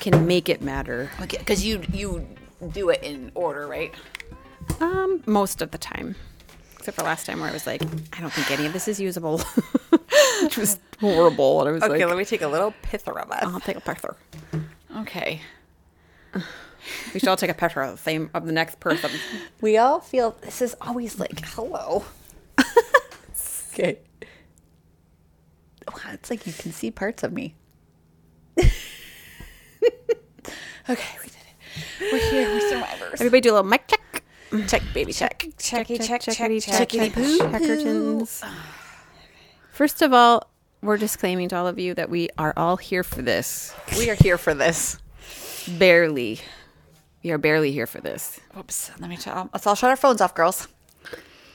can make it matter. Okay, because you you do it in order, right? Um, most of the time, except for last time where I was like, I don't think any of this is usable, which was horrible. And I was Okay, like, let me take a little pither of that. I'll take a picture. Okay. We should all take a picture of the same of the next person. We all feel this is always like hello. okay. Wow, it's like you can see parts of me. Okay, we did it. We're here. We're survivors. Everybody do a little mic check. Check, baby, check. Checky, check, check, checkity, check, checkity, check. Checkertons. First of all, we're disclaiming to all of you that we are all here for this. We are here for this. Barely. We are barely here for this. Whoops. Let me tell. Let's all shut our phones off, girls.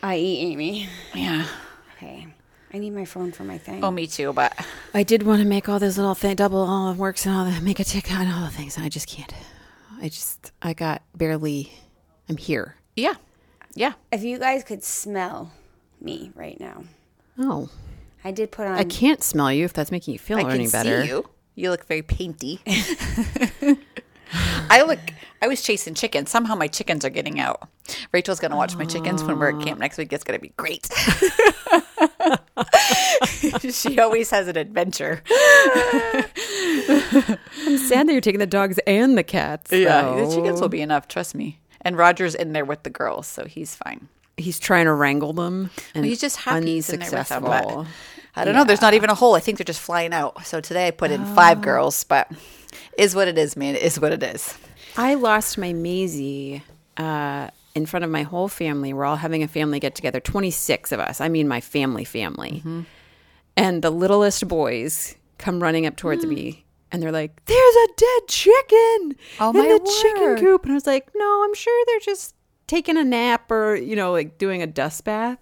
I.e. Amy. Yeah. Okay. I need my phone for my thing. Oh, me too. But I did want to make all those little thing, double all the works and all the make a tick on all the things, and I just can't. I just, I got barely. I'm here. yeah, yeah. If you guys could smell me right now, Oh, I did put on. I can't smell you if that's making you feel I can any better. see you. You look very painty. I look. I was chasing chickens. Somehow my chickens are getting out. Rachel's gonna watch my chickens when we're at camp next week. It's gonna be great. she always has an adventure. I'm sad that you're taking the dogs and the cats. Yeah. The though. chickens will be enough. Trust me. And Roger's in there with the girls, so he's fine. He's trying to wrangle them, and He's just happy he's there with them. I don't know. There's not even a hole. I think they're just flying out. So today I put in ah. five girls, but is what it is, man. It is what it is. I lost my Maisie uh, in front of my whole family. We're all having a family get together. Twenty six of us. I mean, my family, family. Mm-hmm. And the littlest boys come running up towards me, and they're like, "There's a dead chicken Oh, in my the chicken coop." And I was like, "No, I'm sure they're just taking a nap or you know, like doing a dust bath."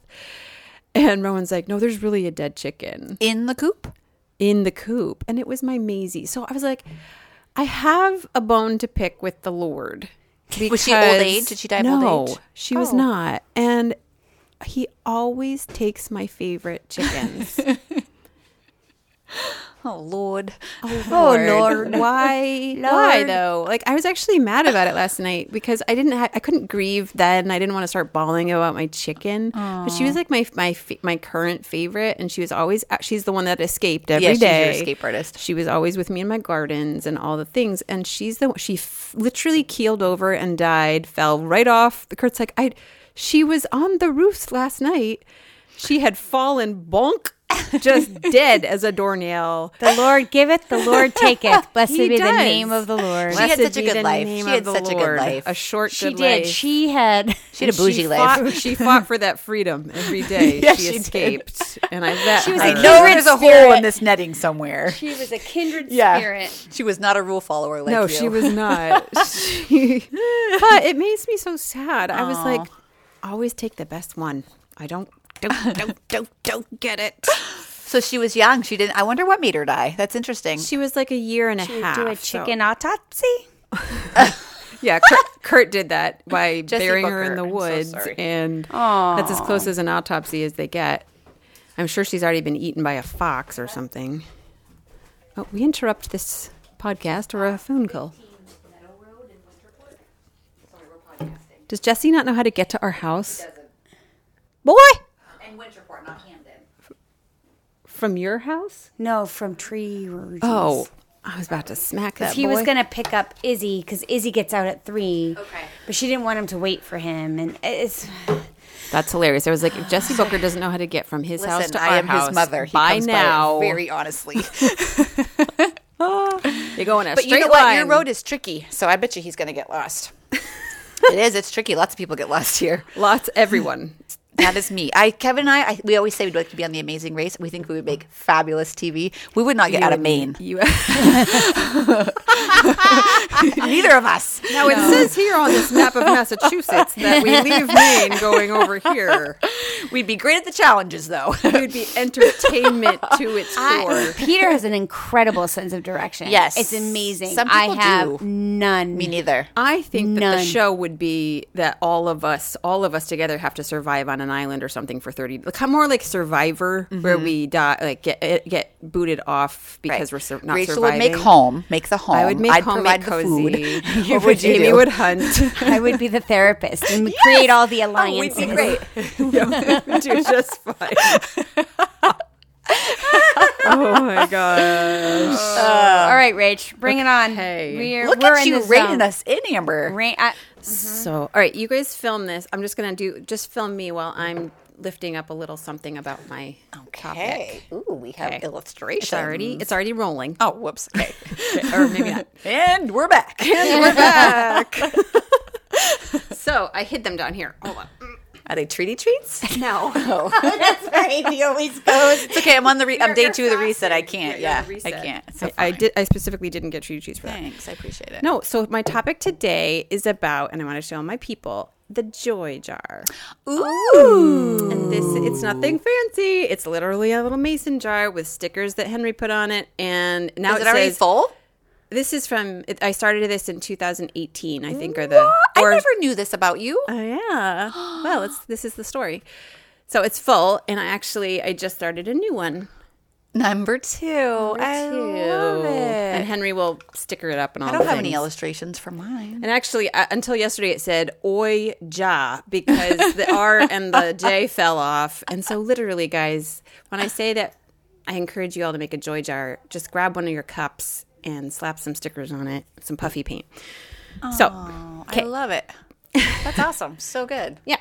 And Rowan's like, "No, there's really a dead chicken." In the coop? in the coop and it was my Maisie. So I was like, I have a bone to pick with the Lord. Was she old age? Did she die of no, old age? she was Oh. not. And he always takes my favorite chickens. Oh Lord. oh, oh Lord, why? Why Lord. though? Like I was actually mad about it last night because I didn't. Ha- I couldn't grieve then. I didn't want to start bawling about my chicken. But she was like my my my current favorite, and she was always. She's the one that escaped every day. Yeah, she's your escape artist. She was always with me in my gardens and all the things. And she's the she f- literally keeled over and died, fell right off. The Kurt's like I. She was on the roofs last night. She had fallen bonk, just dead as a doornail. the Lord giveth, the Lord taketh. Blessed He be the does. name of the Lord. She had Blessed such a be good the life. name She of had the such a good Lord. life. A short, She good did. life. She had. She had a And bougie she life. Fought, she fought for that freedom every day. Yeah, she she did. escaped, and I let She was her. a I know Kindred there's a hole spirit. in this netting somewhere. She was a kindred Yeah. spirit. She was not a rule follower like no, you. she was not. She- but it makes me so sad. I was like, always take the best one. I don't, don't, don't, don't, don't get it. So she was young. She didn't. I wonder what made her die. That's interesting. She was like a year and a She would half. do a so- chicken autopsy. Yeah, Kurt, Kurt did that by Jesse burying her in Booker, the I'm so woods, sorry. and that's as close as an autopsy as they get. I'm sure she's already been eaten by a fox or something. Oh, we interrupt this podcast or a phone call. Does Jesse not know how to get to our house? Boy, And Winterport, not Hampden. from your house? No, from Tree Origins. Oh, I was about to smack that. he was going to pick up Izzy because Izzy gets out at three. Okay. But she didn't want him to wait for him. And it's. That's hilarious. I was like, if Jesse Booker doesn't know how to get from his house Listen, to I our am house his mother. He by comes now. by very honestly. They go in a But straight you know what? Your road is tricky, so I bet you he's going to get lost. it is. It's tricky. Lots of people get lost here. Lots, everyone. That is me. I, Kevin and I, I, we always say we'd like to be on The Amazing Race. We think we would make fabulous TV. We would not get out of Maine. You, Neither of us. now it says here on this map of Massachusetts that we leave Maine going over here. We'd be great at the challenges, though. We'd be entertainment to its core. Peter has an incredible sense of direction. Yes. It's amazing. Some I people have do. none. me neither. I think that the show would be that all of us, all of us together, have to survive on an island or something for thirty. Like more like Survivor, where mm-hmm. we die, like get eh, get booted off because we're sur- not Rachel surviving. would make home, make the home. I would make I'd home, provide make the cozy. food. You what would you Amy do? would hunt. I would be the therapist and create all the Oh, we'd alliances. be great. do just fine. oh my gosh. Uh, all right, Rach, bring it on. Okay. We're, Look we're at in you the rating us in, Amber. Ra- I- Mm-hmm. So, all right, you guys film this. I'm just gonna do just film me while I'm lifting up a little something about my Okay. topic. Ooh, we have Okay. illustrations. It's already it's already rolling. Oh, whoops. Okay. or maybe not. and we're back. And We're back. so I hid them down here. Hold on. Are they treaty treats? No. Oh. That's right. He always goes. It's okay. I'm on the re- I'm day two of the reset. I can't. Yeah, reset. I can't. So I, I did. I specifically didn't get treaty cheese for that. Thanks. I appreciate it. No. So my topic today is about, and I want to show my people the joy jar. Ooh. And this, it's nothing fancy. It's literally a little mason jar with stickers that Henry put on it. And now Is it, it already says, full? This is from, I started this in 2018, I think, or the, I never knew this about you. Oh, yeah. well, it's, this is the story. So it's full, and I actually, I just started a new one. Number two. I love it. And Henry will sticker it up and all I don't have any illustrations for mine. And actually, uh, until yesterday, it said "Oi Ja" because the R and the J fell off. And so, literally, guys, when I say that, I encourage you all to make a joy jar. Just grab one of your cups and slap some stickers on it, some puffy paint. So, Oh, I love it. That's awesome. So good. yeah,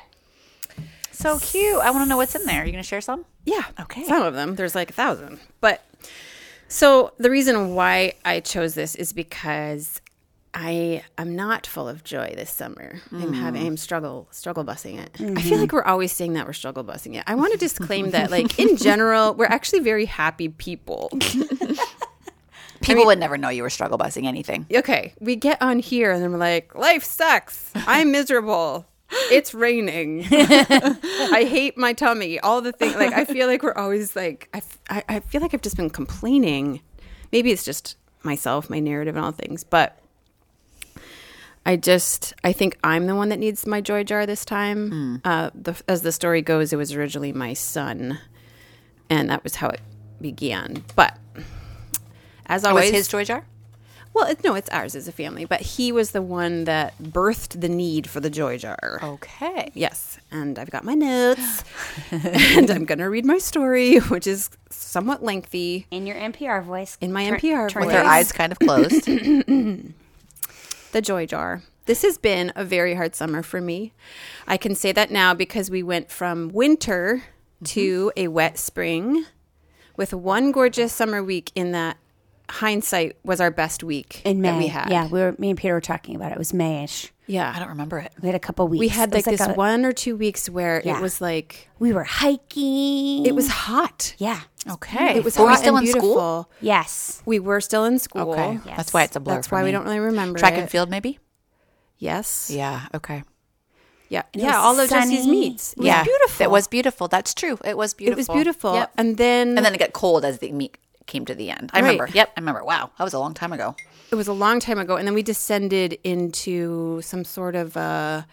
So cute. I want to know what's in there. Are you going to share some? yeah, Okay. Some of them, there's like a thousand, but so the reason why I chose this is because. I am not full of joy this summer. I'm mm. having I'm struggle struggle busing it. I feel mm-hmm. like we're always saying that we're struggle busing it. I want to disclaim that like in general, we're actually very happy people. People would never know you were struggle busing anything. Okay, we get on here and then we're like, life sucks. I'm miserable. It's raining. I hate my tummy. All the things. Like I feel like we're always like I, f- I, I feel like I've just been complaining. Maybe it's just myself, my narrative, and all things. But I just I think I'm the one that needs my joy jar this time. Uh, the, as the story goes, it was originally my son, and that was how it began. But as oh, Was always, his joy jar? well, it, no, it's ours as a family, but he was the one that birthed the need for the joy jar. Okay. Yes, and I've got my notes, and I'm going to read my story, which is somewhat lengthy. In your NPR voice. In my Turn- NPR turn With voice. her eyes kind of closed. The joy jar. This has been a very hard summer for me. I can say that now because we went from winter mm-hmm. to a wet spring with one gorgeous summer week in that hindsight was our best week in May. that we had. Yeah, we were. Me and Peter were talking about it. It was Mayish. Yeah. I don't remember it. We had a couple weeks. we had It like this a- one or two weeks where Yeah. it was like We were hiking. it was hot. Yeah. Okay. It was Were we hot still and in school? beautiful. Yes. We were still in school. Okay. Yes. That's why it's a blur. That's for why we don't really remember Track it. and field, maybe? Yes. Yeah. Yeah. Okay. Yeah. it Yeah. All of Jesse's sunny. meets. It was yeah. beautiful. It was beautiful. That's true. It was beautiful. It was beautiful. Yep. And then And then it got cold as the meet came to the end. I Right. remember. Yep. I remember. Wow. That was a long time ago. it was a long time ago. And then we descended into some sort of uh,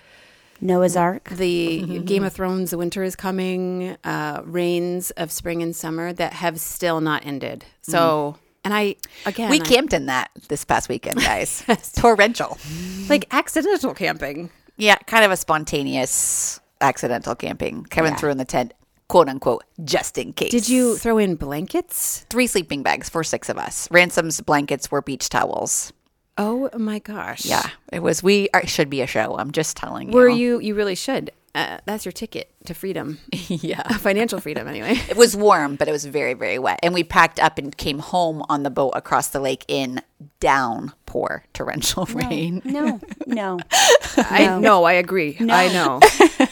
Noah's Ark. the Game of Thrones. The winter is coming. Uh, rains of spring and summer that have still not ended. So. And I again We I- camped in that this past weekend, guys. Torrential. like accidental camping. Yeah, kind of a spontaneous accidental camping. Kevin threw in the tent, quote unquote, just in case. Did you throw in blankets? Three sleeping bags for six of us. Ransom's blankets were beach towels. Oh my gosh. Yeah, it was. We are, should be a show. I'm just telling you. Were you? You really should. Uh, that's your ticket to freedom, yeah. financial freedom, anyway. It was warm, but it was very, very wet. And we packed up and came home on the boat across the lake in downpour torrential rain. No, no, I know. I agree. I know.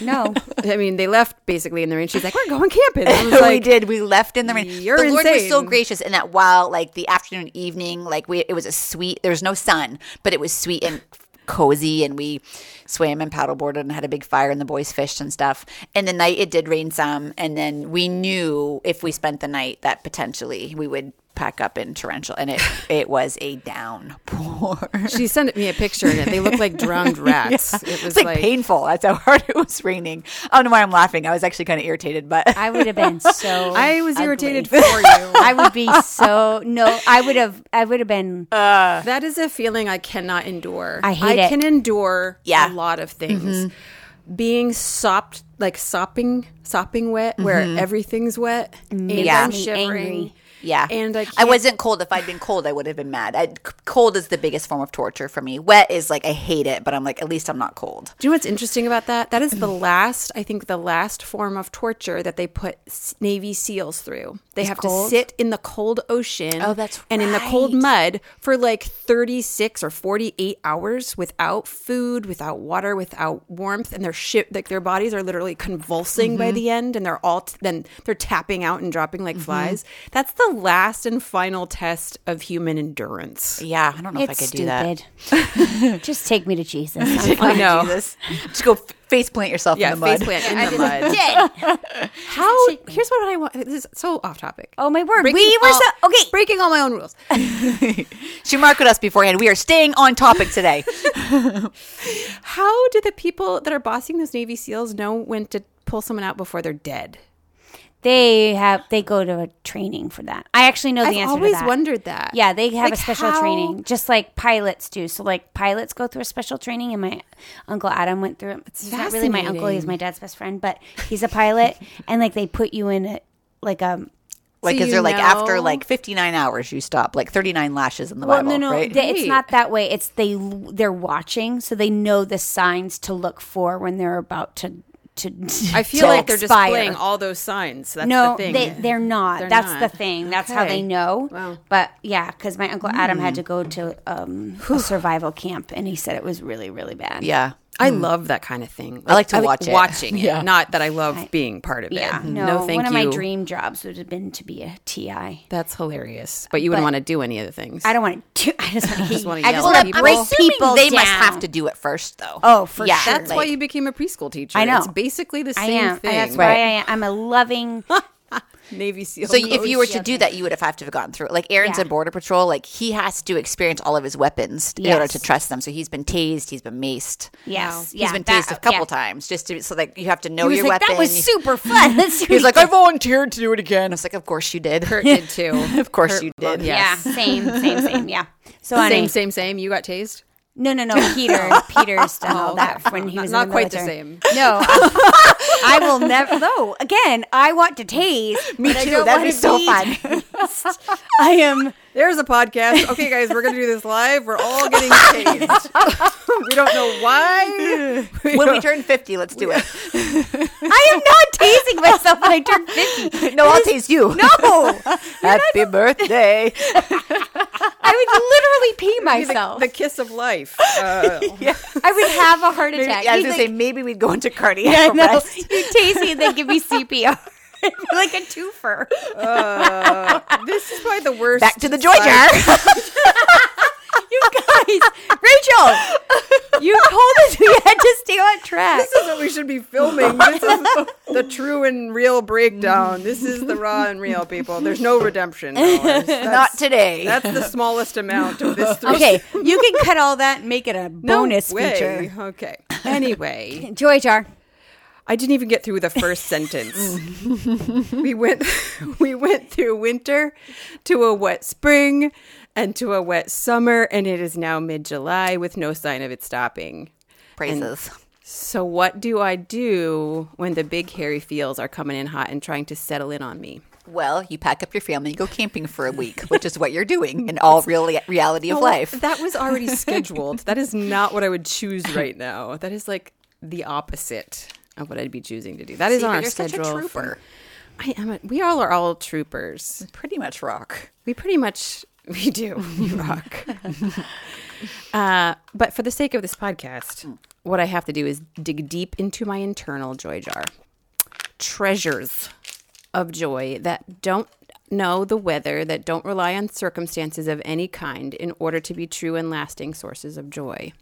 no. I mean, they left basically in the rain. She's like, "We're going camping." I was we did. We left in the rain. You're the Lord was so gracious in that while like the afternoon, evening, like we it was a sweet. There was no sun, but it was sweet and cozy, and we swam and paddleboarded and had a big fire, and the boys fished and stuff. And the night it did rain some, and then we knew if we spent the night that potentially we would pack up in torrential, and it it was a downpour. She sent me a picture and it. They looked like drowned rats. It was It's like, painful. That's how hard it was raining. I don't know why I'm laughing. I was actually kind of irritated, but I would have been so. I was ugly. irritated for you. I would be so no. I would have. I would have been. Uh. That is a feeling I cannot endure. I hate I it. can endure Yeah. A lot of things. Mm-hmm. Being sopped, like sopping, sopping wet, where mm-hmm. everything's wet. Mm-hmm. And Yeah. I'm shivering. angry. Yeah. And I I wasn't cold. If I'd been cold, I would have been mad. I, cold is the biggest form of torture for me. Wet is like I hate it, but I'm like at least I'm not cold. Do you know what's interesting about that? That is the last, I think, the last form of torture that they put Navy SEALs through. They have cold? to sit in the cold ocean. Oh, that's And in the cold mud for like 36 or 48 hours without food, without water, without warmth. And their ship, like their bodies are literally convulsing Mm-hmm. by the end. And they're all, t- then they're tapping out and dropping like flies. That's the last and final test of human endurance. Yeah, I don't know if I It's could do that. stupid. Just take me to Jesus. I'm I know. Jesus. Just go face plant yourself Yeah, in the mud. faceplant in the mud. How? Here's what I want. This is so off topic. Oh my word! Breaking we were all- so okay. breaking all my own rules. She marked us beforehand. We are staying on topic today. How do the people that are bossing those Navy SEALs know when to pull someone out before they're dead? They have. They go to a training for that. I actually know the I've answer. always to that. I always wondered that. Yeah, they have Like, a special how- training, just like pilots do. So, like pilots go through a special training, and my uncle Adam went through it. He's not really my uncle; he's my dad's best friend, but he's a pilot, and like they put you in a like a. Like, So is you there like after like 59 hours you stop? Like 39 lashes in the Well, Bible, no, no, right? they- it's not that way. It's they they're watching, so they know the signs to look for when they're about to to. I feel to like they're expire. displaying all those signs. That's no, the thing. they they're not. They're That's not. the thing. That's how they know. Wow. Hmm. But yeah, because my uncle Adam had to go to um, a survival camp, and he said it was really really bad. yeah. I mm. love that kind of thing. I like to watch it. Watching it, Yeah. not that I love being part of Yeah, it. no, thank one of you. my dream jobs would have been to be a TI. That's hilarious. But you wouldn't But- want to do any of the things. I don't want to. I just want to. just wanna I just want to people. break I'm Assuming people. they must have to do it first, though. Oh, for yeah, sure. That's why you became a preschool teacher. I know. It's basically the I same am. thing. That's why I am. I'm a loving. Navy SEAL. So if you were to coach. do that, you would have had to have gone through it. Like Aaron's Yeah. in border patrol, like he has to experience all of his weapons in order to trust them. So he's been tased, he's been maced, Yes, he's yeah, been that- tased a oh, couple yeah. times, just to so like you have to know He was your like, weapon. that was super fun. That's He's like, I volunteered to do it again. I was like, of course you did. Kurt did too. of course Kurt- you did. yeah. yeah, same, same, same. Yeah. So Same, anyway, same, same. You got tased. No, no, no. Peter, Peter's done all that when he Not- was not in the quite the same. No, I, will never. No, again, I want to tase. Me but I too. That'd be so fun. I am. There's a podcast. Okay, guys, we're gonna do this live. We're all getting tased. we don't know why. when we turn 50, let's do it. I am not tasing myself when I turn fifty. No, I'll tase you. No, Happy birthday. I would literally pee Be the, myself. the kiss of life. Uh, I would have a heart Maybe, attack. I was You'd going to say, maybe we'd go into cardiac I know. arrest. You tase me and then give me CPR. like a twofer. Uh, this is probably the worst. Back to the joy side- jar. You guys, Rachel, you told us we had to stay on track. This is what we should be filming. This is the, the true and real breakdown. This is the raw and real people. There's no redemption. Not today. That's the smallest amount of this. Three Okay, you can cut all that and make it a No bonus way. feature. Okay. Anyway, Joy jar. I didn't even get through the first sentence. we went we went through winter to a wet spring and to a wet summer and it is now mid-July with no sign of it stopping. Praises. So what do I do when the big hairy feels are coming in hot and trying to settle in on me? Well, you pack up your family, you go camping for a week, which is what you're doing in all real reality of life. That was already scheduled. that is not what I would choose right now. That is like the opposite of what I'd be choosing to do. That is See, on but our you're such a schedule. trooper. for- I am. A, we all are all troopers. Pretty much rock. We pretty much we do. We rock. uh, but for the sake of this podcast, what I have to do is dig deep into my internal joy jar. Treasures of joy that don't know the weather, that don't rely on circumstances of any kind in order to be true and lasting sources of joy.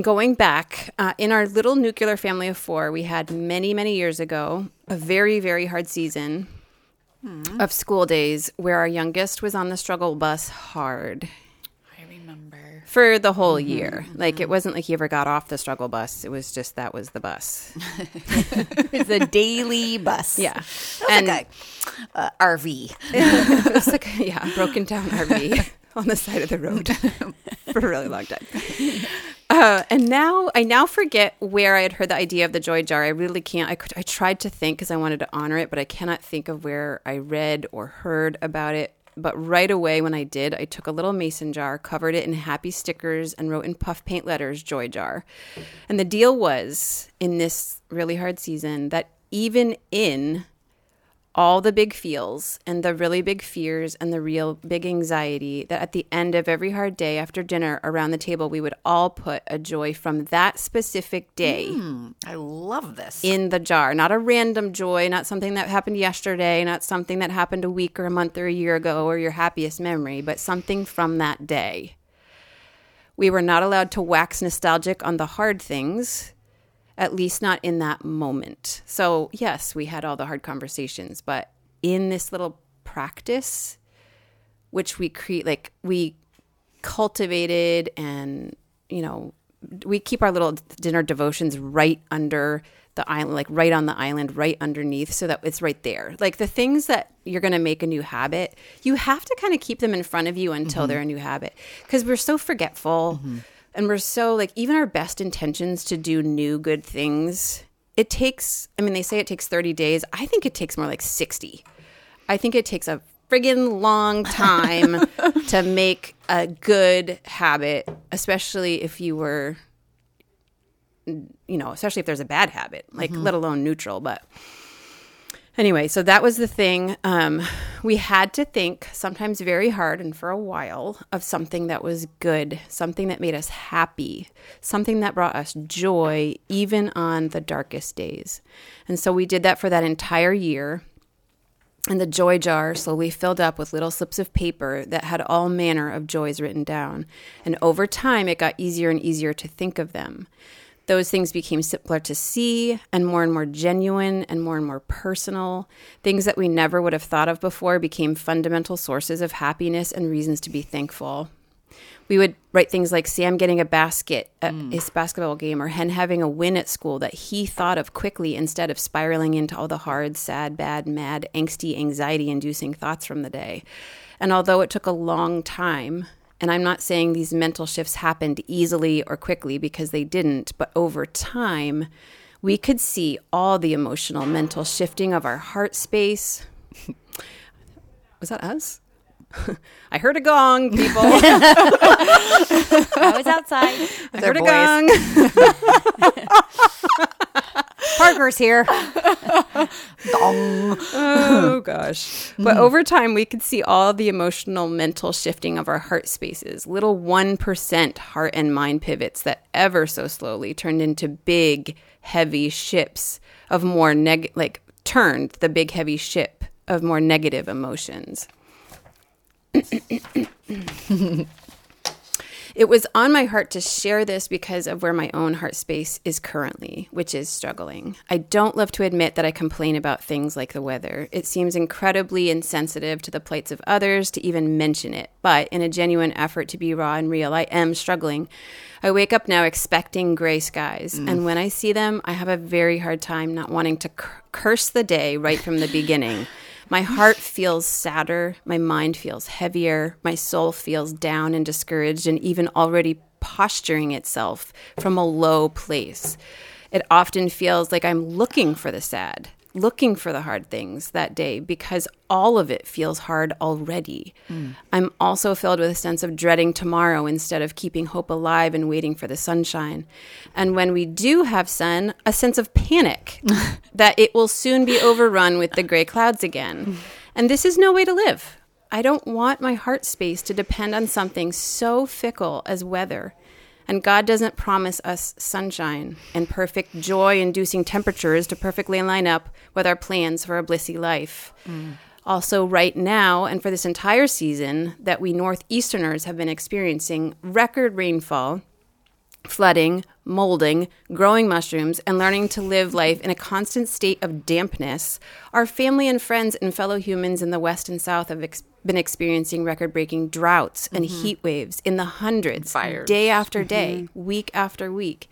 Going back, uh, in our little nuclear family of four, we had many, many years ago a very, very hard season of school days where our youngest was on the struggle bus hard I remember. for the whole year. Like it wasn't like he ever got off the struggle bus. It was just that was the bus. It's a daily bus. Yeah. And and uh, RV. it was like a, yeah, broken down RV on the side of the road for a really long time. Uh, and now I now forget where I had heard the idea of the joy jar. I really can't. I could. I tried to think because I wanted to honor it, but I cannot think of where I read or heard about it. But right away when I did, I took a little mason jar, covered it in happy stickers, and wrote in puff paint letters "Joy Jar." And the deal was in this really hard season that even in all the big feels and the really big fears and the real big anxiety that at the end of every hard day after dinner around the table we would all put a joy from that specific day hmm, I love this. in the jar. Not a random joy not something that happened yesterday not something that happened a week or a month or a year ago or your happiest memory but something from that day. We were not allowed to wax nostalgic on the hard things at least not in that moment. So, yes, we had all the hard conversations, but in this little practice, which we create, like we cultivated and, you know, we keep our little dinner devotions right under the island, like right on the island, right underneath, so that it's right there. Like the things that you're going to make a new habit, you have to kind of keep them in front of you until mm-hmm. they're a new habit because we're so forgetful mm-hmm. And we're so like even our best intentions to do new good things it takes i mean they say it takes 30 days. I think it takes more like 60 i think it takes a friggin long time to make a good habit especially if you were you know especially if there's a bad habit like mm-hmm. let alone neutral but Anyway, so that was the thing. Um, we had to think, sometimes very hard and for a while, of something that was good, something that made us happy, something that brought us joy, even on the darkest days. And so we did that for that entire year. And the joy jar slowly filled up with little slips of paper that had all manner of joys written down. And over time, it got easier and easier to think of them those things became simpler to see and more and more genuine and more and more personal. Things that we never would have thought of before became fundamental sources of happiness and reasons to be thankful. We would write things like Sam getting a basket at his hmm. basketball game or Hen having a win at school that he thought of quickly instead of spiraling into all the hard, sad, bad, mad, angsty, anxiety inducing thoughts from the day. And although it took a long time, and I'm not saying these mental shifts happened easily or quickly because they didn't, but over time, we could see all the emotional, mental shifting of our heart space. Was that us? I heard a gong, people. I was outside. I They're heard a boys. gong. Parker's here. Oh gosh. But hmm. over time, we could see all the emotional, mental shifting of our heart spaces, little 1% heart and mind pivots that ever so slowly turned into big, heavy ships of more neg, like turned the big, heavy ship of more negative emotions. It was on my heart to share this because of where my own heart space is currently, which is struggling. I don't love to admit that I complain about things like the weather. It seems incredibly insensitive to the plights of others to even mention it. But in a genuine effort to be raw and real, I am struggling. I wake up now expecting gray skies, mm. and when I see them, I have a very hard time not wanting to cur- curse the day right from the beginning. My heart feels sadder, my mind feels heavier, my soul feels down and discouraged, and even already posturing itself from a low place. It often feels like I'm looking for the sad, looking for the hard things that day because all of it feels hard already. I'm also filled with a sense of dreading tomorrow instead of keeping hope alive and waiting for the sunshine. And when we do have sun, a sense of panic that it will soon be overrun with the gray clouds again. And this is no way to live. I don't want my heart space to depend on something so fickle as weather. And God doesn't promise us sunshine and perfect joy inducing temperatures to perfectly line up with our plans for a blissy life. Mm. Also, right now, and for this entire season, that we Northeasterners have been experiencing record rainfall flooding, molding, growing mushrooms, and learning to live life in a constant state of dampness, our family and friends and fellow humans in the West and South have ex- been experiencing record breaking droughts and mm-hmm. heat waves in the hundreds, Fires. day after mm-hmm. day, week after week.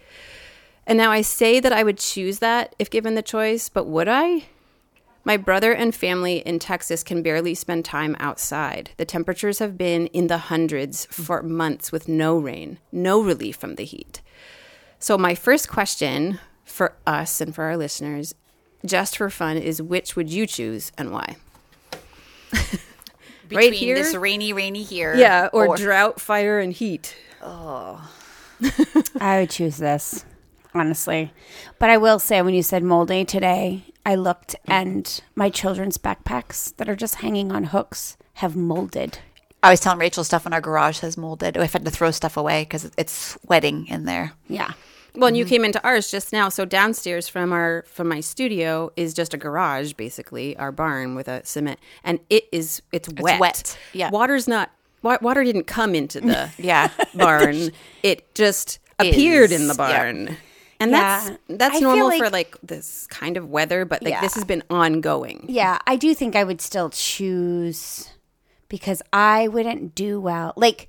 And now I say that I would choose that if given the choice, but would I? My brother and family in Texas can barely spend time outside. The temperatures have been in the hundreds mm. for months with no rain, no relief from the heat. So, my first question for us and for our listeners, just for fun, is which would you choose and why? Between here? this rainy, rainy here. Yeah, or, drought, fire, and heat. Oh, I would choose this, honestly. But I will say, when you said moldy today, I looked mm-hmm. and my children's backpacks that are just hanging on hooks have molded. I was telling Rachel stuff in our garage has molded. I've had to throw stuff away because it's sweating in there. Yeah. Well, and you mm-hmm. came into ours just now. So downstairs from our from my studio is just a garage, basically our barn with a cement, and it is it's wet. wet, yeah. water's not water didn't come into the Yeah. barn. It just appeared in the Is, yeah. barn. And Yeah. that's that's I normal for like- like this kind of weather, but like Yeah. this has been ongoing. Yeah, I do think I would still choose because I wouldn't do well. Like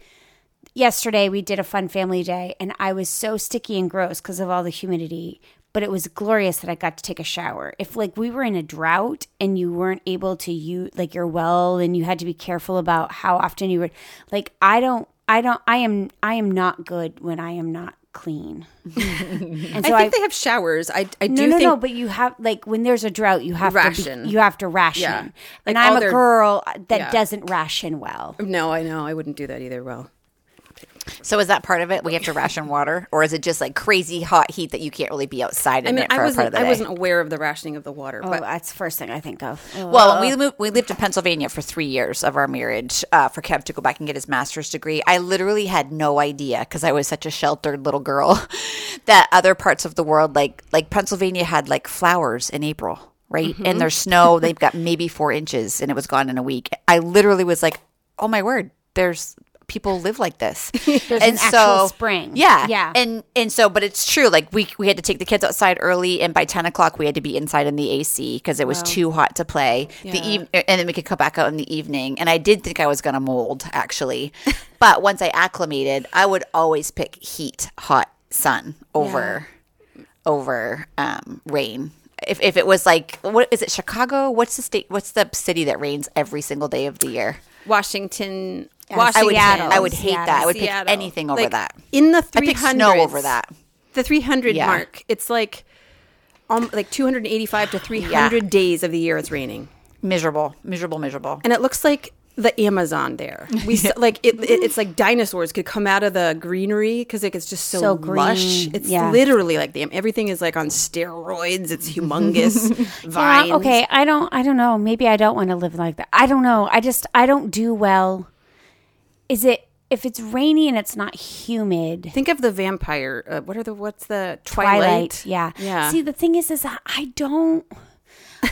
yesterday, we did a fun family day, and I was so sticky and gross because of all the humidity. But it was glorious that I got to take a shower. If like we were in a drought and you weren't able to use like your well, and you had to be careful about how often you were, like I don't, I don't, I am, I am not good when I am not clean. and so I think they have showers. I I no, do no, think no. But you have like when there's a drought, you have to Ration. be, you have to ration. Yeah. and Like, all I'm a their- girl that Yeah. doesn't ration well. no, I know I wouldn't do that either. Well, So is that part of it? We have to ration water, or is it just like crazy hot heat that you can't really be outside I mean, it for I a part of wasn't I day? wasn't aware of the rationing of the water, Oh, but that's the first thing I think of. Well, we moved, we lived in Pennsylvania for three years of our marriage uh, for Kev to go back and get his master's degree. I literally had no idea because I was such a sheltered little girl that other parts of the world, like like Pennsylvania, had like flowers in April, right? Mm-hmm. And there's snow. They've got maybe four inches, and it was gone in a week. I literally was like, "Oh my word!" There's people live like this. There's an actual spring. Yeah, Yeah. and and so, but it's true. Like we we had to take the kids outside early, and by ten o'clock we had to be inside in the AC because it was too hot to play. The eve- and then we could come back out in the evening. And I did think I was going to mold actually, but once I acclimated, I would always pick heat, hot, sun over over um, rain. If if it was like what is it Chicago? What's the state? What's the city that rains every single day of the year? Washington, I would Seattle. I would hate that. I would Seattle. pick anything over Like, that. in the I three pick snow over that. The three hundred Yeah. mark. It's like um, like two hundred and eighty-five to three hundred days of the year it's raining, Miserable, miserable, miserable. and it looks like the Amazon there. We like it, it. It's like dinosaurs could come out of the greenery because like it's just so, So lush. It's yeah. literally like the everything is like on steroids. It's humongous. vines. Yeah, okay. I don't. I don't know. Maybe I don't want to live like that. I don't know. I just. I don't do well. Is it if it's rainy and it's not humid? Think of the vampire. Uh, what are the? What's the Twilight. Twilight? Yeah. Yeah. See, the thing is, is that I don't.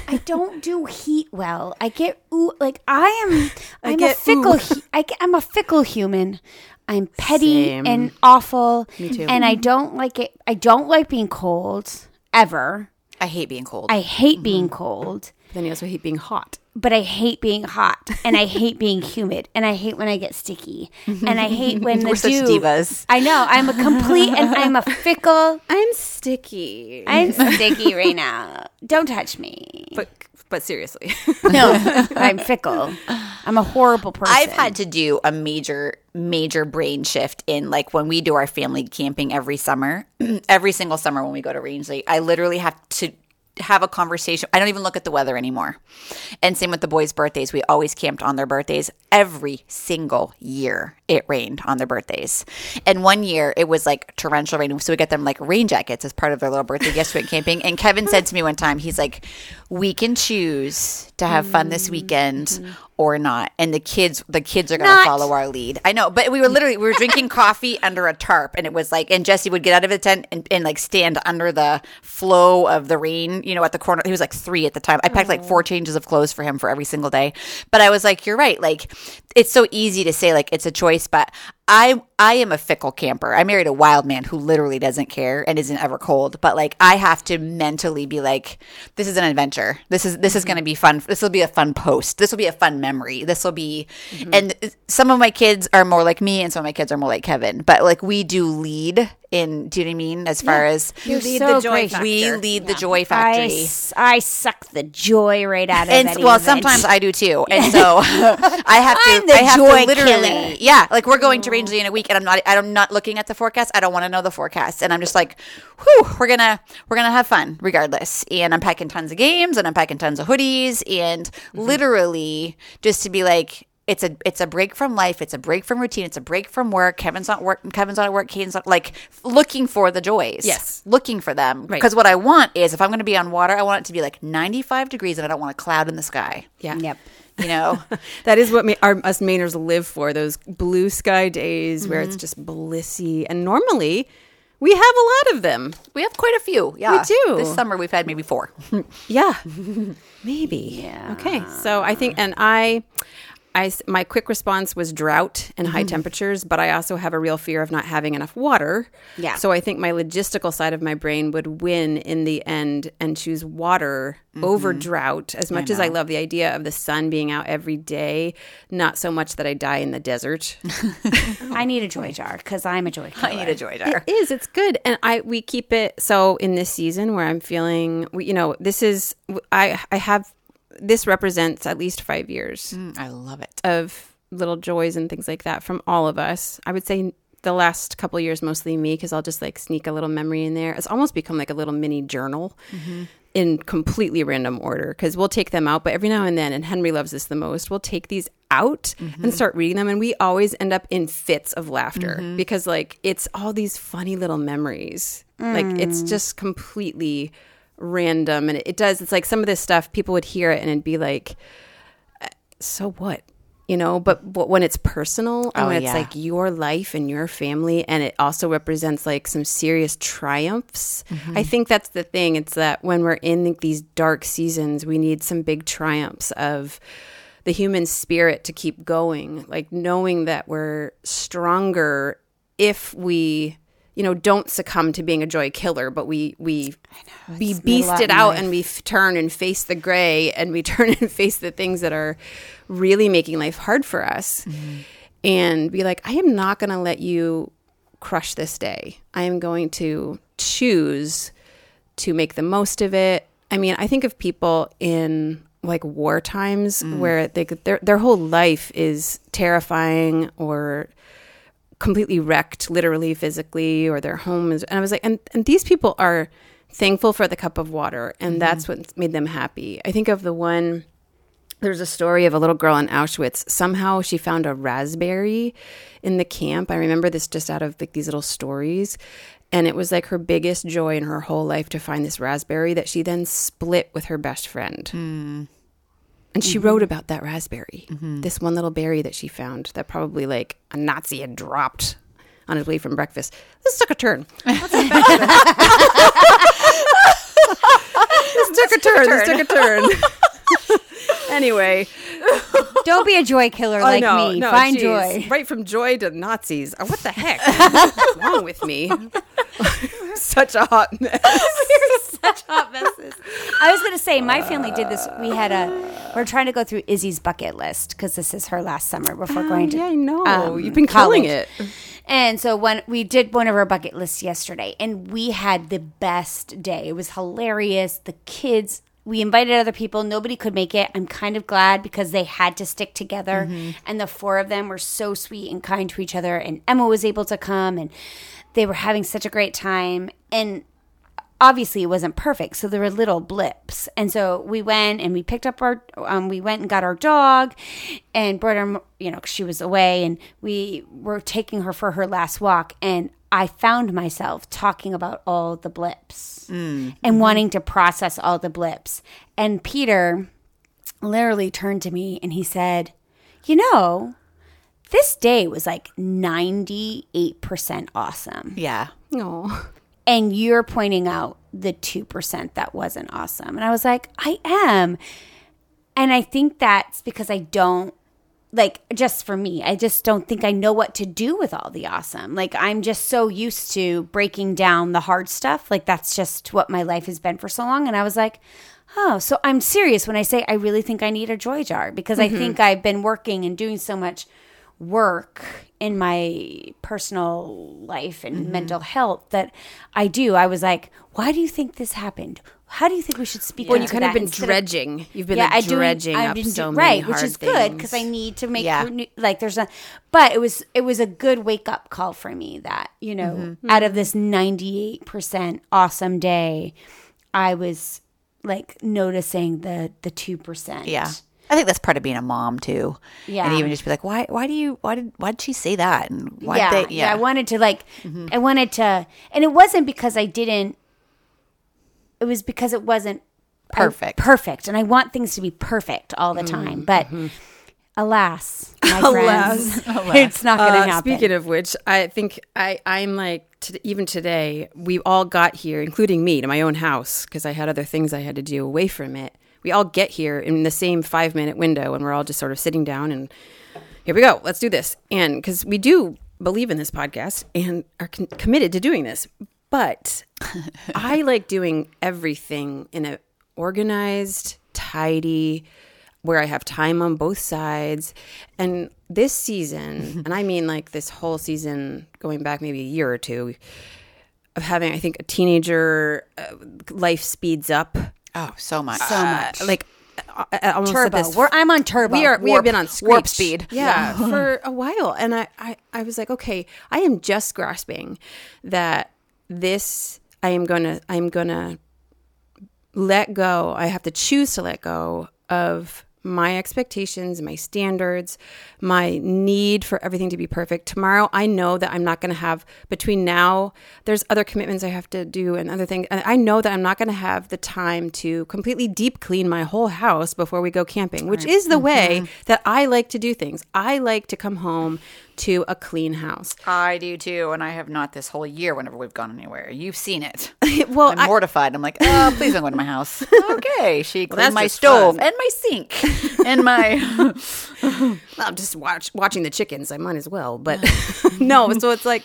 I don't do heat well. I get ooh, like I am. I'm a get fickle. I, am a fickle human. I'm petty Same. and awful. Me too. And I don't like it. I don't like being cold ever. I hate being cold. I hate being cold. Then you also hate being hot. but I hate being hot and I hate being humid and I hate when I get sticky and I hate when the We're such dew. divas. I know I'm a complete and I'm a fickle. I'm sticky. I'm sticky right now. Don't touch me. but but seriously, No, I'm fickle. I'm a horrible person. I've had to do a major, major brain shift in like when we do our family camping every summer, every single summer when we go to Rangeley, I literally have to have a conversation. I don't even look at the weather anymore. And same with the boys' birthdays. We always camped on their birthdays. Every single year it rained on their birthdays. And one year it was like torrential rain. So we get them like rain jackets as part of their little birthday gifts went camping. And Kevin said to me one time, he's like, we can choose to have fun this weekend or not. And the kids, the kids are going to follow our lead. I know, but we were literally, we were drinking coffee under a tarp and it was like, and Jesse would get out of the tent and, and like stand under the flow of the rain, you know, at the corner. He was like three at the time. I packed like four oh. changes of clothes for him for every single day. But I was like, you're right. Like it's so easy to say like it's a choice, but I I am a fickle camper. I married a wild man who literally doesn't care and isn't ever cold. But like I have to mentally be like, this is an adventure. This is this is going to mm-hmm. be fun. This will be a fun post. This will be a fun memory. This will be. Mm-hmm. And some of my kids are more like me, and some of my kids are more like Kevin. But like we do lead in. Do you know what I mean? As far as You're lead so the joy gracious. factor. we lead the joy I, factory. s- I suck the joy right out of and well, of sometimes I do too, and so I have to. I'm the I have joy to literally, killer. yeah. Like we're going to Rangeley in a week, and I'm not. I'm not looking at the forecast. I don't want to know the forecast, and I'm just like, whew, we're gonna we're gonna have fun regardless. And I'm packing tons of games, and I'm packing tons of hoodies, and Mm-hmm. literally just to be like. It's a it's a break from life. It's a break from routine. It's a break from work. Kevin's not work. Kevin's not at work. Kane's not like looking for the joys. Yes. looking for them. Right. Because what I want is if I'm going to be on water, I want it to be like 95 degrees, and I don't want a cloud in the sky Yeah. Yep. you know That is what ma- our, us Mainers live for those blue sky days where Mm-hmm. it's just blissy. And normally we have a lot of them. we have quite a few yeah We do. this summer we've had maybe four Yeah, maybe. Yeah. Okay, so I think, and I, I, my quick response was drought and high mm-hmm. temperatures, but I also have a real fear of not having enough water. Yeah. So I think my logistical side of my brain would win in the end and choose water mm-hmm. over drought. As much as I love the idea of the sun being out every day, not so much that I die in the desert. I need a joy jar because I'm a joy killer. i need a joy jar It is. It's good, and I we keep it so in this season where I'm feeling, we- you know, this is I I have this represents at least five years Mm, i love it of little joys and things like that from all of us. I would say the last couple of years mostly me because I'll just like sneak a little memory in there. It's almost become like a little mini journal. Mm-hmm. In completely random order, because we'll take them out, but every now and then, and Henry loves this the most, we'll take these out and mm-hmm. start reading them, and we always end up in fits of laughter mm-hmm. because, like, it's all these funny little memories. Like, it's mm. just completely random, and it, does. It's like some of this stuff people would hear it and it'd be like, so what you know but, but when it's personal and Oh, when it's yeah. like your life and your family and it also represents like some serious triumphs Mm-hmm. i think that's the thing it's that when we're in these dark seasons we need some big triumphs of the human spirit to keep going like knowing that we're stronger if we you know don't succumb to being a joy killer but we we we It's beast a lot it in out life. and we f- turn and face the gray and we turn and face the things that are really making life hard for us mm-hmm. and be like i am not going to let you crush this day. I am going to choose to make the most of it. I mean i think of people in like war times mm. where they could, their their whole life is terrifying or completely wrecked literally physically or their home is and i was like and, and these people are thankful for the cup of water and mm-hmm. that's what made them happy. I think of the one there's a story of a little girl in auschwitz. Somehow she found a raspberry in the camp. I remember this just out of like these little stories. And it was like her biggest joy in her whole life to find this raspberry that she then split with her best friend hmm. And she mm-hmm. wrote about that raspberry, mm-hmm. this one little berry that she found that probably like a Nazi had dropped on his way from breakfast. This took a turn. Let's get back to that. this took a turn. This took a turn. Anyway, Don't be a joy killer like know, me. no, Find geez. joy. Right from joy to Nazis. Uh, What the heck? What's wrong with me? Such a hot mess. We're such hot messes. I was going to say, my family did this. We had a, we're trying to go through Izzy's bucket list because this is her last summer before going to. yeah, I know. um, You've been killing college. it. And so when we did one of our bucket lists yesterday, and we had the best day. It was hilarious. The kids, we invited other people. Nobody could make it. I'm kind of glad because they had to stick together, and the four of them were so sweet and kind to each other. And Emma was able to come, and they were having such a great time. And obviously it wasn't perfect so there were little blips and so we went and we picked up our um, we went and got our dog and brought her you know, she was away and we were taking her for her last walk and i found myself talking about all the blips mm. and wanting to process all the blips. And peter literally turned to me and he said you know this day was like 98% awesome. Yeah. Oh, and you're pointing out the 2% that wasn't awesome. And I was like, I am. And I think that's because I don't like just for me. I just don't think i know what to do with all the awesome. Like i'm just so used to breaking down the hard stuff. Like that's just what my life has been for so long. And i was like oh so i'm serious when i say i really think i need a joy jar because i mm-hmm. think i've been working and doing so much work in my personal life and mental health that i do i was like why do you think this happened how do you think we should speak Well, you kind of been dredging. You've been yeah, like do. dredging up been so many right, which is good because I need to make Yeah. new- like there's a, but it was it was a good wake up call for me that you know Mm-hmm. out of this ninety eight percent awesome day, I was like noticing the the two percent. Yeah. I think that's part of being a mom too. Yeah. And even just be like, why why do you why did why did she say that? And why yeah, did they yeah. I wanted to like, Mm-hmm. I wanted to, and it wasn't because I didn't. It was because it wasn't I- Perfect. perfect, and I want things to be perfect all the Mm-hmm. time. But alas, my friends, it's not going to Uh, happen. Speaking of which, I think I I'm like t- even today we all got here, including me, to my own house because I had other things I had to do away from it. We all get here in the same five minute window, and we're all just sort of sitting down and here we go. Let's do this, and because we do believe in this podcast and are con- committed to doing this, but I like doing everything in a organized, tidy, where I have time on both sides. And this season, and I mean like this whole season, going back maybe a year or two, of having, I think, a teenager, uh, life speeds up. Oh, so much. so much. Like, uh, uh, almost turbo. this We're, I'm on turbo. we are we have been on warp speed. yeah, for a while and I, I i was like okay i am just grasping that this i am gonna i'm gonna let go i have to choose to let go of my expectations my standards my need for everything to be perfect. Tomorrow i know that i'm not going to have between now there's other commitments i have to do and other things and i know that i'm not going to have the time to completely deep clean my whole house before we go camping which is the way mm-hmm. that i like to do things. I like to come home to a clean house I do too, and I have not this whole year whenever we've gone anywhere. You've seen it. well I'm I- mortified. I'm like, oh, please don't go to my house. Okay. She cleaned that's my stove fun. and my sink and my. I'm just watch, watching the chickens. I might as well. But no, so it's like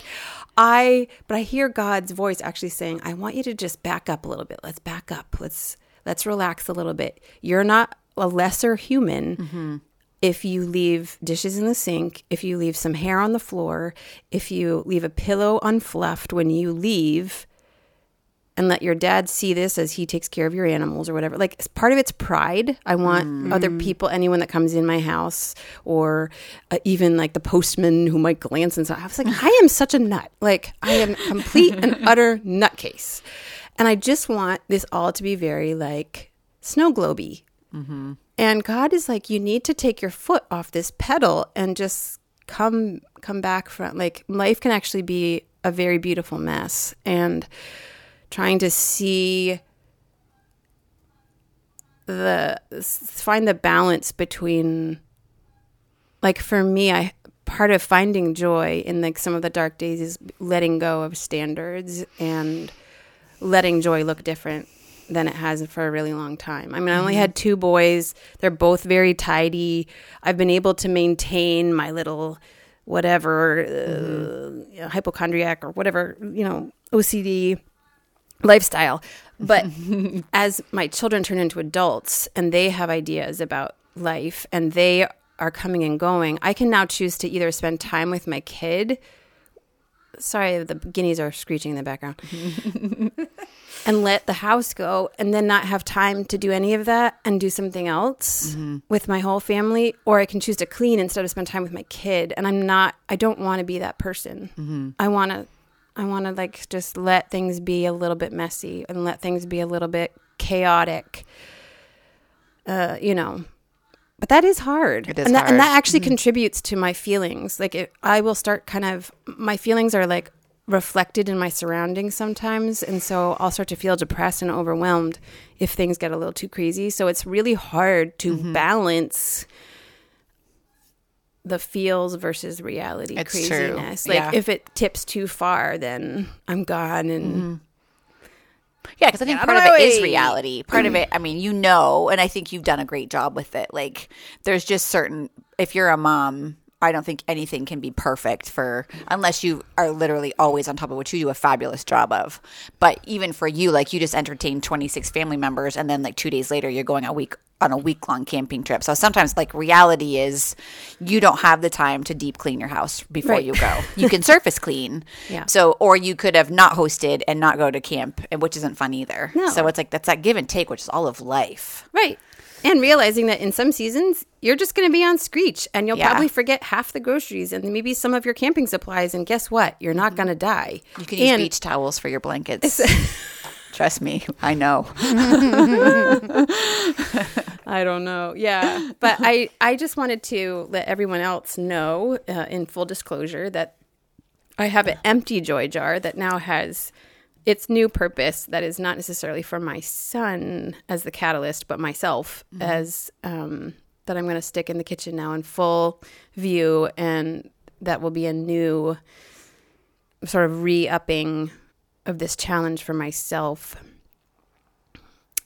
I, but I hear God's voice actually saying, "I want you to just back up a little bit. Let's back up. Let's let's relax a little bit. You're not a lesser human." Mm-hmm. If you leave dishes in the sink, if you leave some hair on the floor, if you leave a pillow unfluffed when you leave, and let your dad see this as he takes care of your animals or whatever. Like it's part of it's pride. I want mm. other mm. people, anyone that comes in my house, or uh, even like the postman who might glance and inside. I was like, I am such a nut. Like I am complete and utter nutcase, and I just want this all to be very like snow globy. Mm-hmm. And God is like, you need to take your foot off this pedal and just come come back from like life can actually be a very beautiful mess. And trying to see the find the balance between like for me i part of finding joy in like some of the dark days is letting go of standards and letting joy look different than it has for a really long time. I mean, I only had two boys. They're both very tidy. I've been able to maintain my little whatever uh, you know, hypochondriac or whatever, you know, OCD lifestyle. But as my children turn into adults and they have ideas about life and they are coming and going, I can now choose to either spend time with my kid. Sorry, the guineas are screeching in the background. and let the house go and then not have time to do any of that and do something else mm-hmm. with my whole family or i can choose to clean instead of spend time with my kid. And i'm not i don't want to be that person. Mm-hmm. I want to i want to like just let things be a little bit messy and let things be a little bit chaotic uh you know. But that is hard. It is and that, and that actually mm-hmm. contributes to my feelings. Like it, i will start kind of my feelings are like reflected in my surroundings sometimes and so i'll start to feel depressed and overwhelmed if things get a little too crazy so it's really hard to Mm-hmm. balance the feels versus reality It's true. craziness like Yeah. if it tips too far then i'm gone and Yeah, because I think Get part of out of it my is way. reality. Part of it, I mean, you know, and I think you've done a great job with it. Like, there's just certain, if you're a mom, I don't think anything can be perfect for, unless you are literally always on top of what you do a fabulous job of. But even for you, like, you just entertained 26 family members, and then like two days later, you're going a week on a week long camping trip. So sometimes, like, reality is you don't have the time to deep clean your house before Right. you go. You can surface clean. Yeah. So, or you could have not hosted and not go to camp, and- which isn't fun either. No. So it's like that's that give and take, which is all of life. Right. And realizing that in some seasons, you're just going to be on screech and you'll Yeah. probably forget half the groceries and maybe some of your camping supplies. And guess what? You're not mm-hmm. going to die. You can use and beach towels for your blankets. Trust me, I know. I don't know. Yeah. But I, I just wanted to let everyone else know, uh, in full disclosure, that I have an empty joy jar that now has its new purpose that is not necessarily for my son as the catalyst, but myself as um, that I'm going to stick in the kitchen now in full view. And that will be a new sort of re upping of this challenge for myself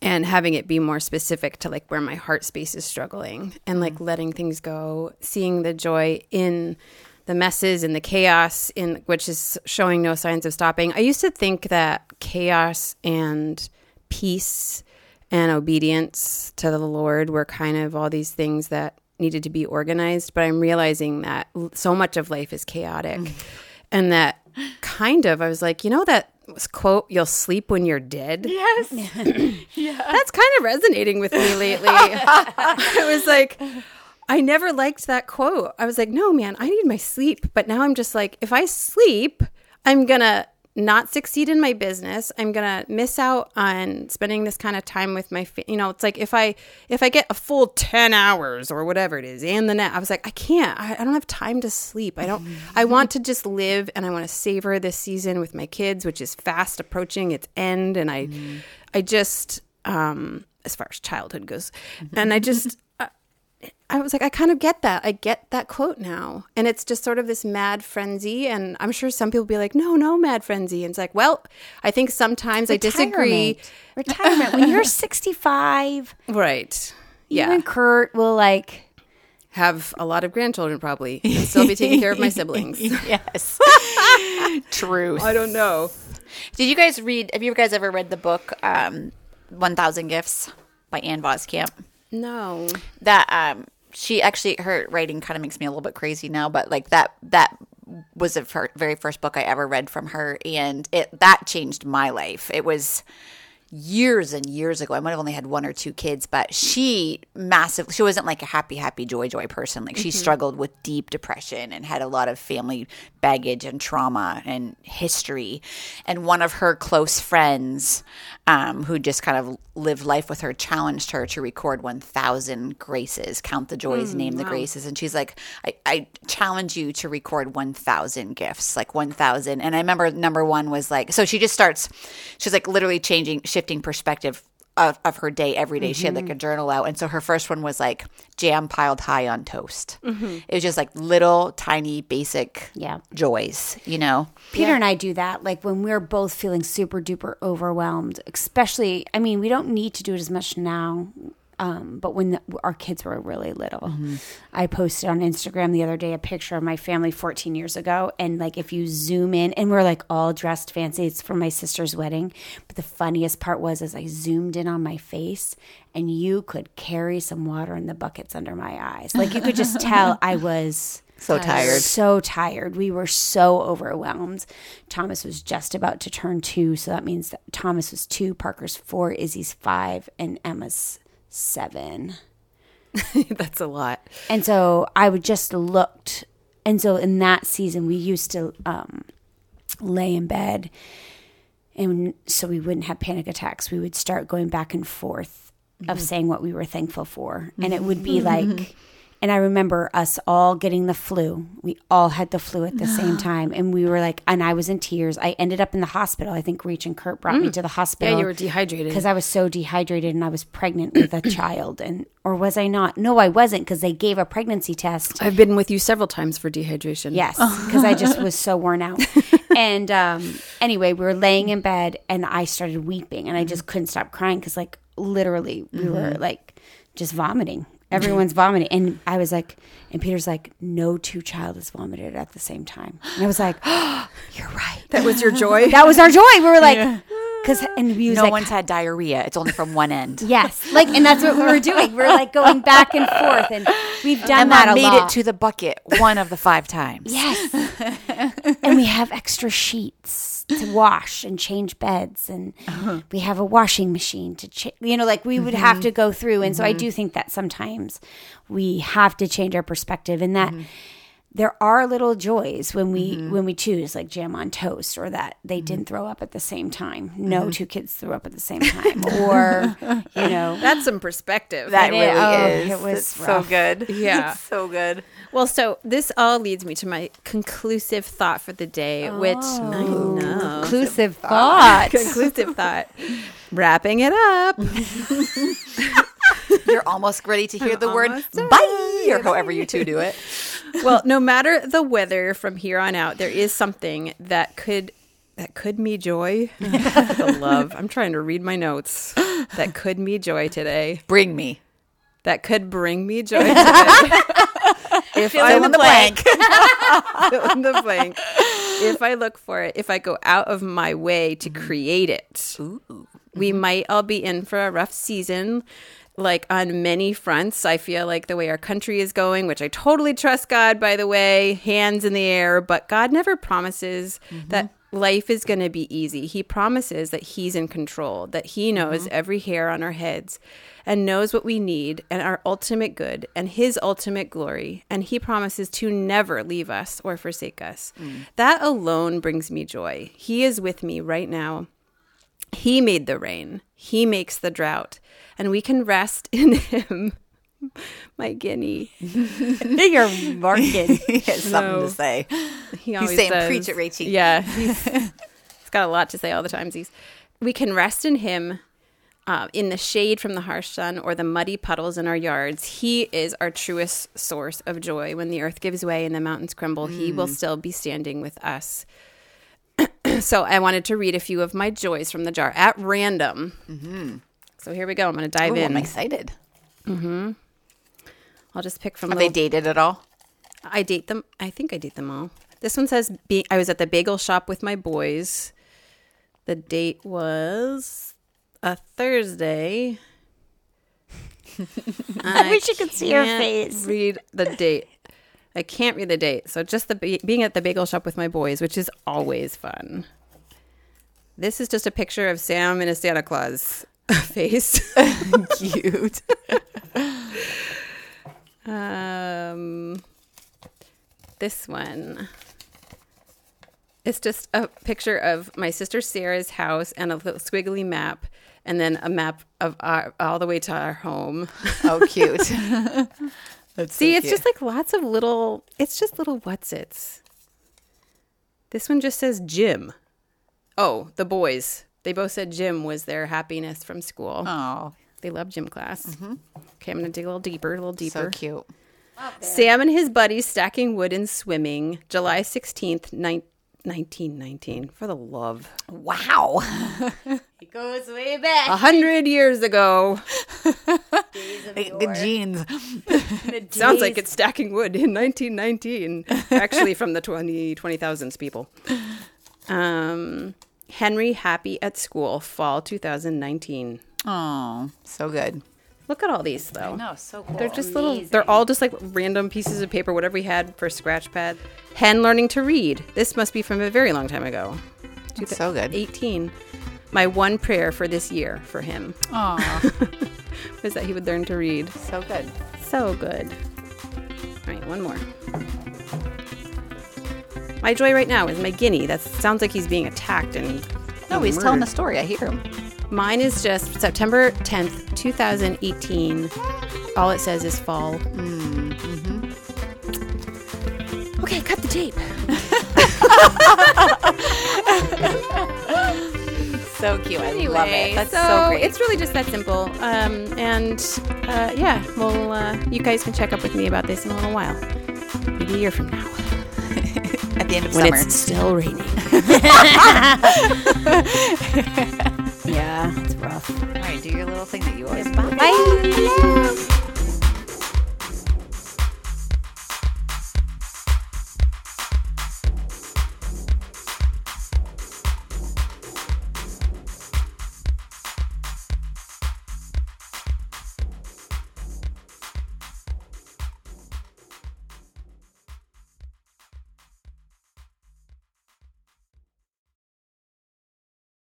and having it be more specific to like where my heart space is struggling and like mm-hmm. letting things go seeing the joy in the messes and the chaos in which is showing no signs of stopping. I used to think that chaos and peace and obedience to the lord were kind of all these things that needed to be organized but i'm realizing that so much of life is chaotic mm-hmm. and that kind of i was like you know that quote you'll sleep when you're dead Yes. yeah that's kind of resonating with me lately. I was like, I never liked that quote. I was like, no, man, I need my sleep. But now I'm just like, if I sleep, I'm going to not succeed in my business. I'm going to miss out on spending this kind of time with my, fa- you know, it's like if I, if I get a full 10 hours or whatever it is and the net, I was like, I can't, I, I don't have time to sleep. I don't, I want to just live and I want to savor this season with my kids, which is fast approaching its end. And I, I just, um, as far as childhood goes, and I just, I, was like, I kind of get that. I get that quote now. And it's just sort of this mad frenzy. And I'm sure some people be like, no, no, mad frenzy. And it's like, well, I think sometimes I disagree. Retirement. Retirement. when you're 65, Right. you Yeah. and Kurt will like. Have a lot of grandchildren probably and still be taking care of my siblings. yes. Truth. I don't know. Did you guys read? Have you guys ever read the book um, "One Thousand Gifts" by Ann Voskamp? No. That um, she actually her writing kind of makes me a little bit crazy now, but like that that was the very first book I ever read from her, and it that changed my life. It was years and years ago. I might have only had one or two kids, but she massive. She wasn't like a happy, happy, joy, joy person. Like she struggled with deep depression and had a lot of family baggage and trauma and history. And one of her close friends, um, who just kind of lived life with her, challenged her to record one thousand graces, count the joys, name the graces. And she's like, I, I challenge you to record one thousand gifts, like one thousand. And I remember number one was like, so she just starts. She's like literally changing, shifting perspective of, of her day every day. She had like a mm-hmm. journal out. And so her first one was like jam piled high on toast. Mm-hmm. It was just like little tiny basic Yeah. joys, you know? Peter and I do that. Like when we're both feeling super duper overwhelmed, especially, I mean, we don't need to do it as much now. Um, but when the, our kids were really little, I posted on Instagram the other day a picture of my family 14 years ago. And like, if you zoom in, and we're like all dressed fancy, it's for my sister's wedding. But the funniest part was, as I zoomed in on my face, and you could carry some water in the buckets under my eyes. Like, you could just tell I was So tired. so tired. We were so overwhelmed. Thomas was just about to turn two, so that means that Thomas was two, Parker's four, Izzy's five, and Emma's seven. That's a lot. And so I would just looked, and so in that season we used to um, lay in bed, and so we wouldn't have panic attacks. We would start going back and forth of saying what we were thankful for, and it would be like And I remember us all getting the flu. We all had the flu at the same time. And we were like, and I was in tears. I ended up in the hospital. I think Reach and Kurt brought me mm. to the hospital. Yeah, you were dehydrated. Because I was so dehydrated and I was pregnant with a child. And, or was I not? No, I wasn't because they gave a pregnancy test. I've been with you several times for dehydration. Yes, because I just was so worn out. and um, anyway, we were laying in bed, and I started weeping, and I just mm-hmm. couldn't stop crying because, like, literally, we were mm-hmm. like just vomiting. Everyone's vomiting, and I was like, and Peter's like, no two child has vomited at the same time. And I was like, oh, you're right. That was your joy. That was our joy. We were like, because and we was No like, one's had diarrhea. It's only from one end. yes, like, and that's what we were doing. We're like going back and forth, and we've done and that that a made lot. it to the bucket one of the five times. Yes. and we have extra sheets to wash and change beds. And uh-huh. we have a washing machine to, cha- you know, like we would have mm-hmm. to go through. And so I mm-hmm. do think that sometimes we have to change our perspective and that. Mm-hmm. There are little joys when we when we choose like jam on toast or that they didn't throw up at the same time. No two kids threw up at the same time or you know That's some perspective. That It really is. Oh, is. it was so good. Yeah. It's so good. Well, so this all leads me to my conclusive thought for the day, which oh. I know. inclusive thoughts. Conclusive thought. Wrapping it up. You're almost ready to hear the word Almost done. bye or however you two do it. well, no matter the weather from here on out, there is something that could that could me joy. the love. I'm trying to read my notes. That could me joy today. Bring me. That could bring me joy today. If I in the blank. fill in the blank. If I look for it, if I go out of my way to mm-hmm. create it, we might all be in for a rough season. Like on many fronts, I feel like the way our country is going, which I totally trust God, by the way, hands in the air, but God never promises mm-hmm. that life is going to be easy. He promises that He's in control, that He knows mm-hmm. every hair on our heads and knows what we need and our ultimate good and His ultimate glory. And He promises to never leave us or forsake us. Mm. That alone brings me joy. He is with me right now. He made the rain, He makes the drought, and we can rest in Him. My guinea. You're marking. He has something to say. He always saying, says- "Preach it, Rachie." Yeah, he's, he's got a lot to say all the times. He's we can rest in him. Uh, in the shade from the harsh sun or the muddy puddles in our yards, he is our truest source of joy. When the earth gives way and the mountains crumble, he will Mm. still be standing with us. so, I wanted to read a few of my joys from the jar at random. So, here we go. I'm going to dive Mm-hmm. Ooh, in. I'm excited. I'll just pick from Have little they dated at all? I date them. I think I date them all. This one says I was at the bagel shop with my boys. The date was a Thursday. I wish you could see her can't face. Read the date. I can't read the date. So just the being at the bagel shop with my boys, which is always fun. This is just a picture of Sam in a Santa Claus face. Cute. Um, this one. It's just a picture of my sister Sarah's house and a little squiggly map, and then a map of our, all the way to our home. Oh, cute. That's See, so it's cute. just like lots of little. It's just little whatsits. This one just says gym. Oh, the boys. They both said gym was their happiness from school. oh, They love gym class. Mm-hmm. Okay, I'm gonna dig a little deeper, a little deeper. so cute. Sam and his buddies stacking wood and swimming. July 16th, nine- 1919. For the love. Wow. It goes way back. A hundred years ago. the jeans. Sounds like it's stacking wood in 1919. Actually, from the 20, 20,000s people. Um, Henry Happy at School, fall 2019. Oh, so good. Look at all these, though. No, so cool. They're just little, they're all just like random pieces of paper, whatever we had for scratch pad. Hen learning to read. This must be from a very long time ago. That's so good. 18. My one prayer for this year for him Aw, was that he would learn to read. so good. So good. All right, one more. My joy right now is my guinea. That sounds like he's being attacked and No, he's telling a story. I hear him. Mine is just September 10th, 2018. All it says is fall. Mm-hmm. Okay, cut the tape. So cute. I love it. That's so, so, great. it's really just that simple. Um, and uh, yeah, well, uh, you guys can check up with me about this in a little while. Maybe a year from now. at the end of When summer. it's still raining. Yeah, it's rough. All right, do your little thing that you always Bye.